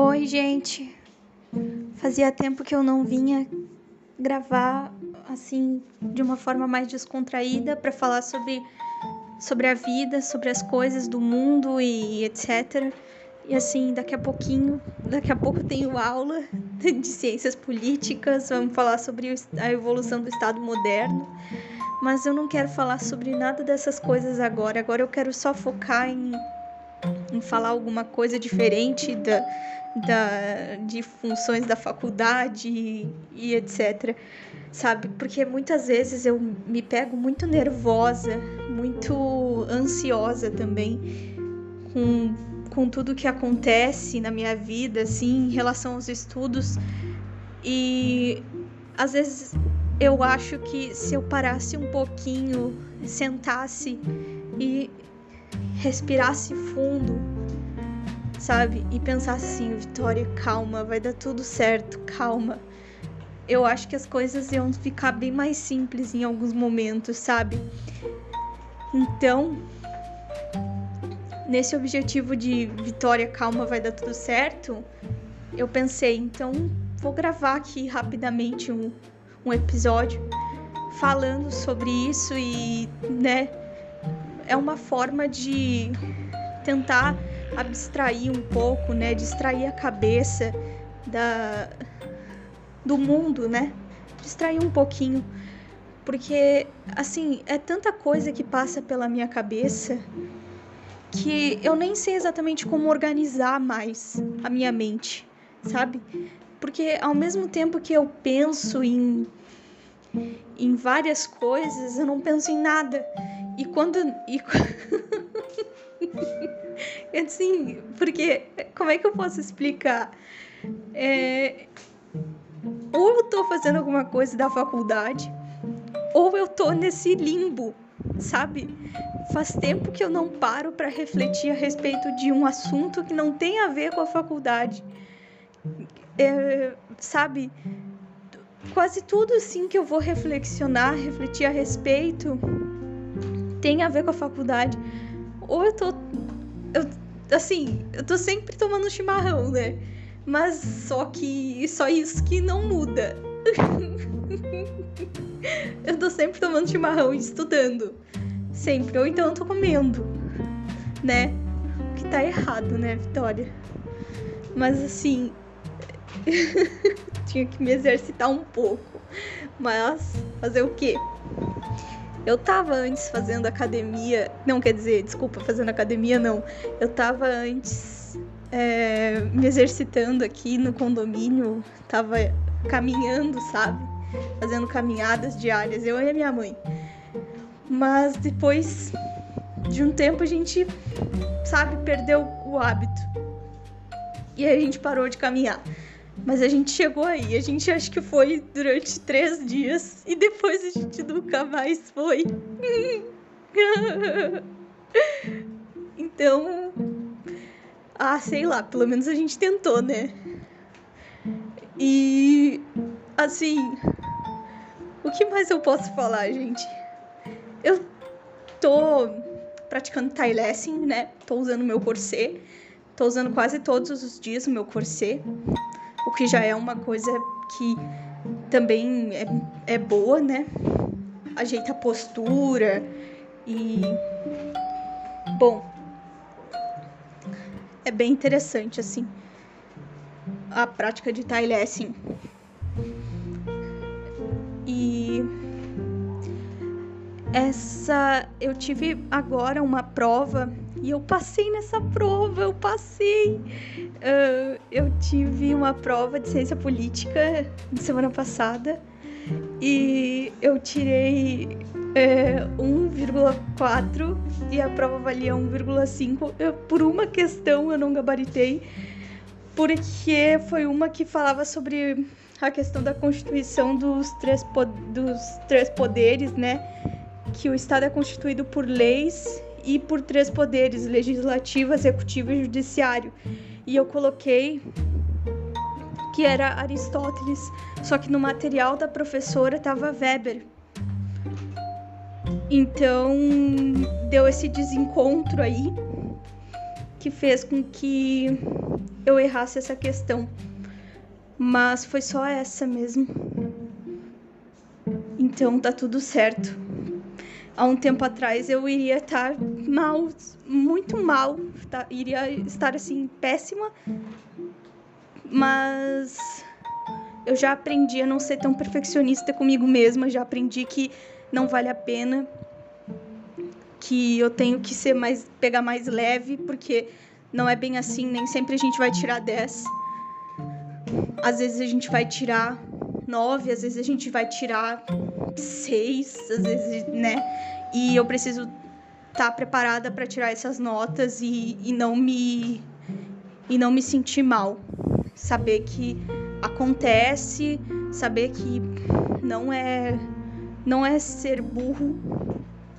Oi, gente. Fazia tempo que eu não vinha gravar assim de uma forma mais descontraída para falar sobre sobre a vida, sobre as coisas do mundo e etc. E assim, daqui a pouquinho, daqui a pouco tenho aula de ciências políticas, vamos falar sobre a evolução do Estado moderno. Mas eu não quero falar sobre nada dessas coisas agora. Agora eu quero só focar em, em falar alguma coisa diferente da, da, de funções da faculdade e, e etc. Sabe? Porque muitas vezes eu me pego muito nervosa, muito ansiosa também com com tudo que acontece na minha vida, assim, em relação aos estudos. E às vezes eu acho que se eu parasse um pouquinho, sentasse e respirasse fundo, sabe? E pensasse assim, Vitória, calma, vai dar tudo certo, calma. Eu acho que as coisas iam ficar bem mais simples em alguns momentos, sabe? Então, nesse objetivo de vitória calma vai dar tudo certo, eu pensei, então vou gravar aqui rapidamente um, um episódio falando sobre isso e, né, é uma forma de tentar abstrair um pouco, né, distrair a cabeça da do mundo, né? Distrair um pouquinho, porque assim, é tanta coisa que passa pela minha cabeça que eu nem sei exatamente como organizar mais a minha mente, sabe? Porque ao mesmo tempo que eu penso em em várias coisas, eu não penso em nada. E quando e assim, porque como é que eu posso explicar? É, ou eu tô fazendo alguma coisa da faculdade, ou eu tô nesse limbo, sabe? Faz tempo que eu não paro para refletir a respeito de um assunto que não tem a ver com a faculdade. É, sabe? Quase tudo assim que eu vou reflexionar, refletir a respeito, tem a ver com a faculdade. Ou eu tô. Eu, assim, eu tô sempre tomando chimarrão, né? Mas só que. Só isso que não muda. eu tô sempre tomando chimarrão e estudando. Sempre. Ou então eu tô comendo, né? O que tá errado, né, Vitória? Mas assim. tinha que me exercitar um pouco. Mas fazer o quê? Eu tava antes fazendo academia. Não, quer dizer, desculpa, fazendo academia não. Eu tava antes é, me exercitando aqui no condomínio. Tava caminhando, sabe? Fazendo caminhadas diárias, eu e a minha mãe. Mas depois de um tempo a gente, sabe, perdeu o hábito. E a gente parou de caminhar. Mas a gente chegou aí. A gente acho que foi durante três dias. E depois a gente nunca mais foi. então. Ah, sei lá. Pelo menos a gente tentou, né? E. Assim. O que mais eu posso falar, gente? Eu tô praticando Lessing, né? Tô usando meu corset. Tô usando quase todos os dias o meu corset. O que já é uma coisa que também é, é boa, né? Ajeita a postura e. Bom. É bem interessante, assim. A prática de Lessing. E essa eu tive agora uma prova e eu passei nessa prova, eu passei. Uh, eu tive uma prova de ciência política semana passada e eu tirei é, 1,4 e a prova valia 1,5. Por uma questão eu não gabaritei, porque foi uma que falava sobre a questão da constituição dos três, dos três poderes, né? que o Estado é constituído por leis e por três poderes: legislativo, executivo e judiciário. E eu coloquei que era Aristóteles, só que no material da professora estava Weber. Então deu esse desencontro aí. que fez com que eu errasse essa questão. Mas foi só essa mesmo. Então tá tudo certo. Há um tempo atrás eu iria estar mal, muito mal, tá? iria estar assim péssima, mas eu já aprendi a não ser tão perfeccionista comigo mesma, já aprendi que não vale a pena, que eu tenho que ser mais pegar mais leve, porque não é bem assim, nem sempre a gente vai tirar 10. Às vezes a gente vai tirar 9, às vezes a gente vai tirar 6, às vezes, né? E eu preciso estar tá preparada para tirar essas notas e, e não me e não me sentir mal. Saber que acontece, saber que não é não é ser burro.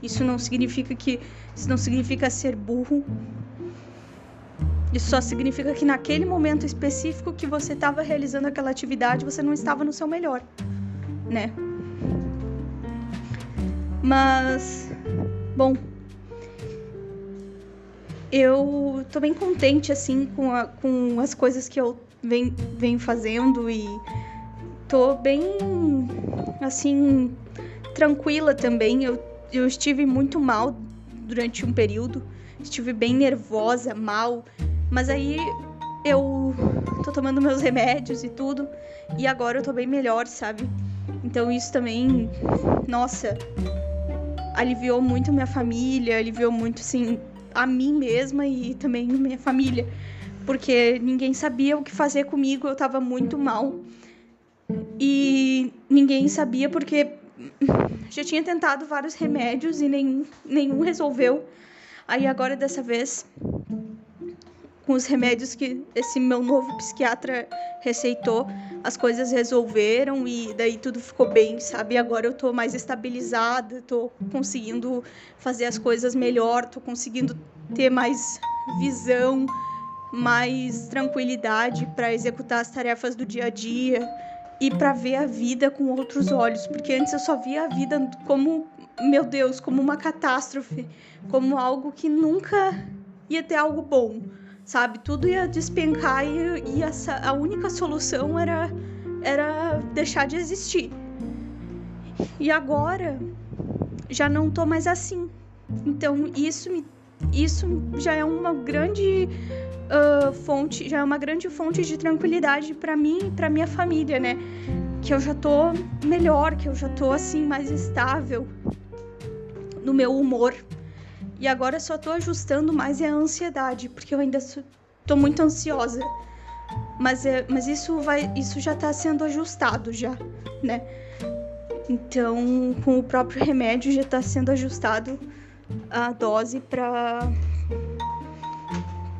Isso não significa que isso não significa ser burro. Isso só significa que naquele momento específico que você estava realizando aquela atividade, você não estava no seu melhor, né? Mas, bom, eu tô bem contente, assim, com, a, com as coisas que eu venho, fazendo e tô bem, assim, tranquila também. Eu, eu estive muito mal durante um período, estive bem nervosa, mal, mas aí eu tô tomando meus remédios e tudo, e agora eu tô bem melhor, sabe? Então isso também, nossa, aliviou muito minha família, aliviou muito, sim, a mim mesma e também minha família. Porque ninguém sabia o que fazer comigo, eu tava muito mal. E ninguém sabia porque já tinha tentado vários remédios e nenhum, nenhum resolveu. Aí agora dessa vez com os remédios que esse meu novo psiquiatra receitou, as coisas resolveram e daí tudo ficou bem, sabe? Agora eu tô mais estabilizada, tô conseguindo fazer as coisas melhor, tô conseguindo ter mais visão, mais tranquilidade para executar as tarefas do dia a dia e para ver a vida com outros olhos, porque antes eu só via a vida como, meu Deus, como uma catástrofe, como algo que nunca ia ter algo bom sabe? Tudo ia despencar e, e a única solução era, era deixar de existir. E agora já não tô mais assim. Então isso me, isso já é uma grande uh, fonte, já é uma grande fonte de tranquilidade para mim e para minha família, né? Que eu já tô melhor, que eu já tô assim mais estável no meu humor. E agora só tô ajustando mais é a ansiedade, porque eu ainda tô muito ansiosa. Mas, é, mas isso vai isso já tá sendo ajustado já, né? Então, com o próprio remédio já tá sendo ajustado a dose para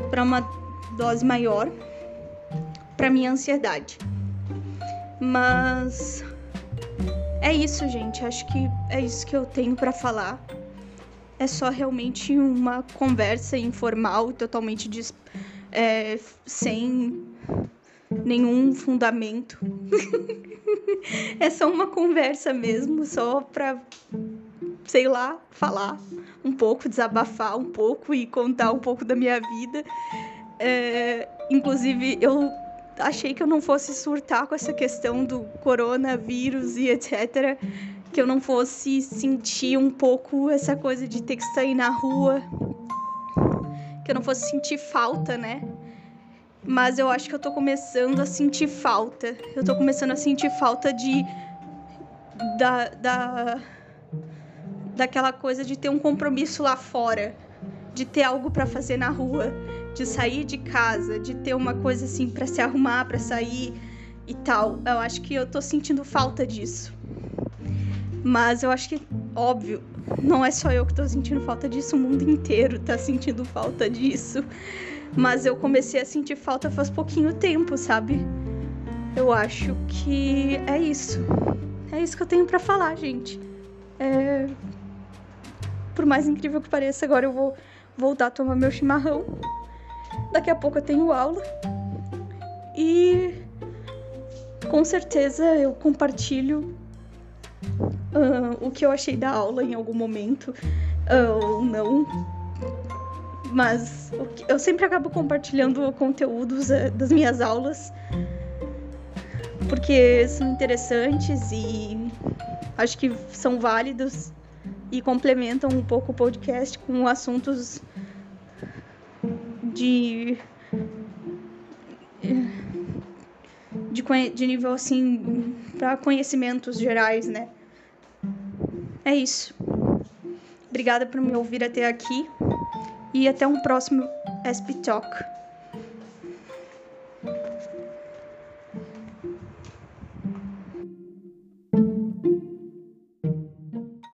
para uma dose maior para minha ansiedade. Mas é isso, gente. Acho que é isso que eu tenho para falar é só realmente uma conversa informal, totalmente é, sem nenhum fundamento. é só uma conversa mesmo, só pra, sei lá, falar um pouco, desabafar um pouco e contar um pouco da minha vida. É, inclusive, eu achei que eu não fosse surtar com essa questão do coronavírus e etc que eu não fosse sentir um pouco essa coisa de ter que sair na rua, que eu não fosse sentir falta, né? Mas eu acho que eu tô começando a sentir falta. Eu tô começando a sentir falta de da, da daquela coisa de ter um compromisso lá fora, de ter algo para fazer na rua, de sair de casa, de ter uma coisa assim para se arrumar, para sair e tal. Eu acho que eu tô sentindo falta disso. Mas eu acho que, óbvio, não é só eu que tô sentindo falta disso, o mundo inteiro tá sentindo falta disso. Mas eu comecei a sentir falta faz pouquinho tempo, sabe? Eu acho que é isso. É isso que eu tenho para falar, gente. É... Por mais incrível que pareça, agora eu vou voltar a tomar meu chimarrão. Daqui a pouco eu tenho aula. E com certeza eu compartilho uh, o que eu achei da aula em algum momento uh, ou não. mas eu sempre acabo compartilhando conteúdos eh, das minhas aulas porque são interessantes e acho que são válidos e complementam um pouco o podcast com assuntos de de, de nível assim para conhecimentos gerais, né? É isso. Obrigada por me ouvir até aqui e até um próximo SP Talk.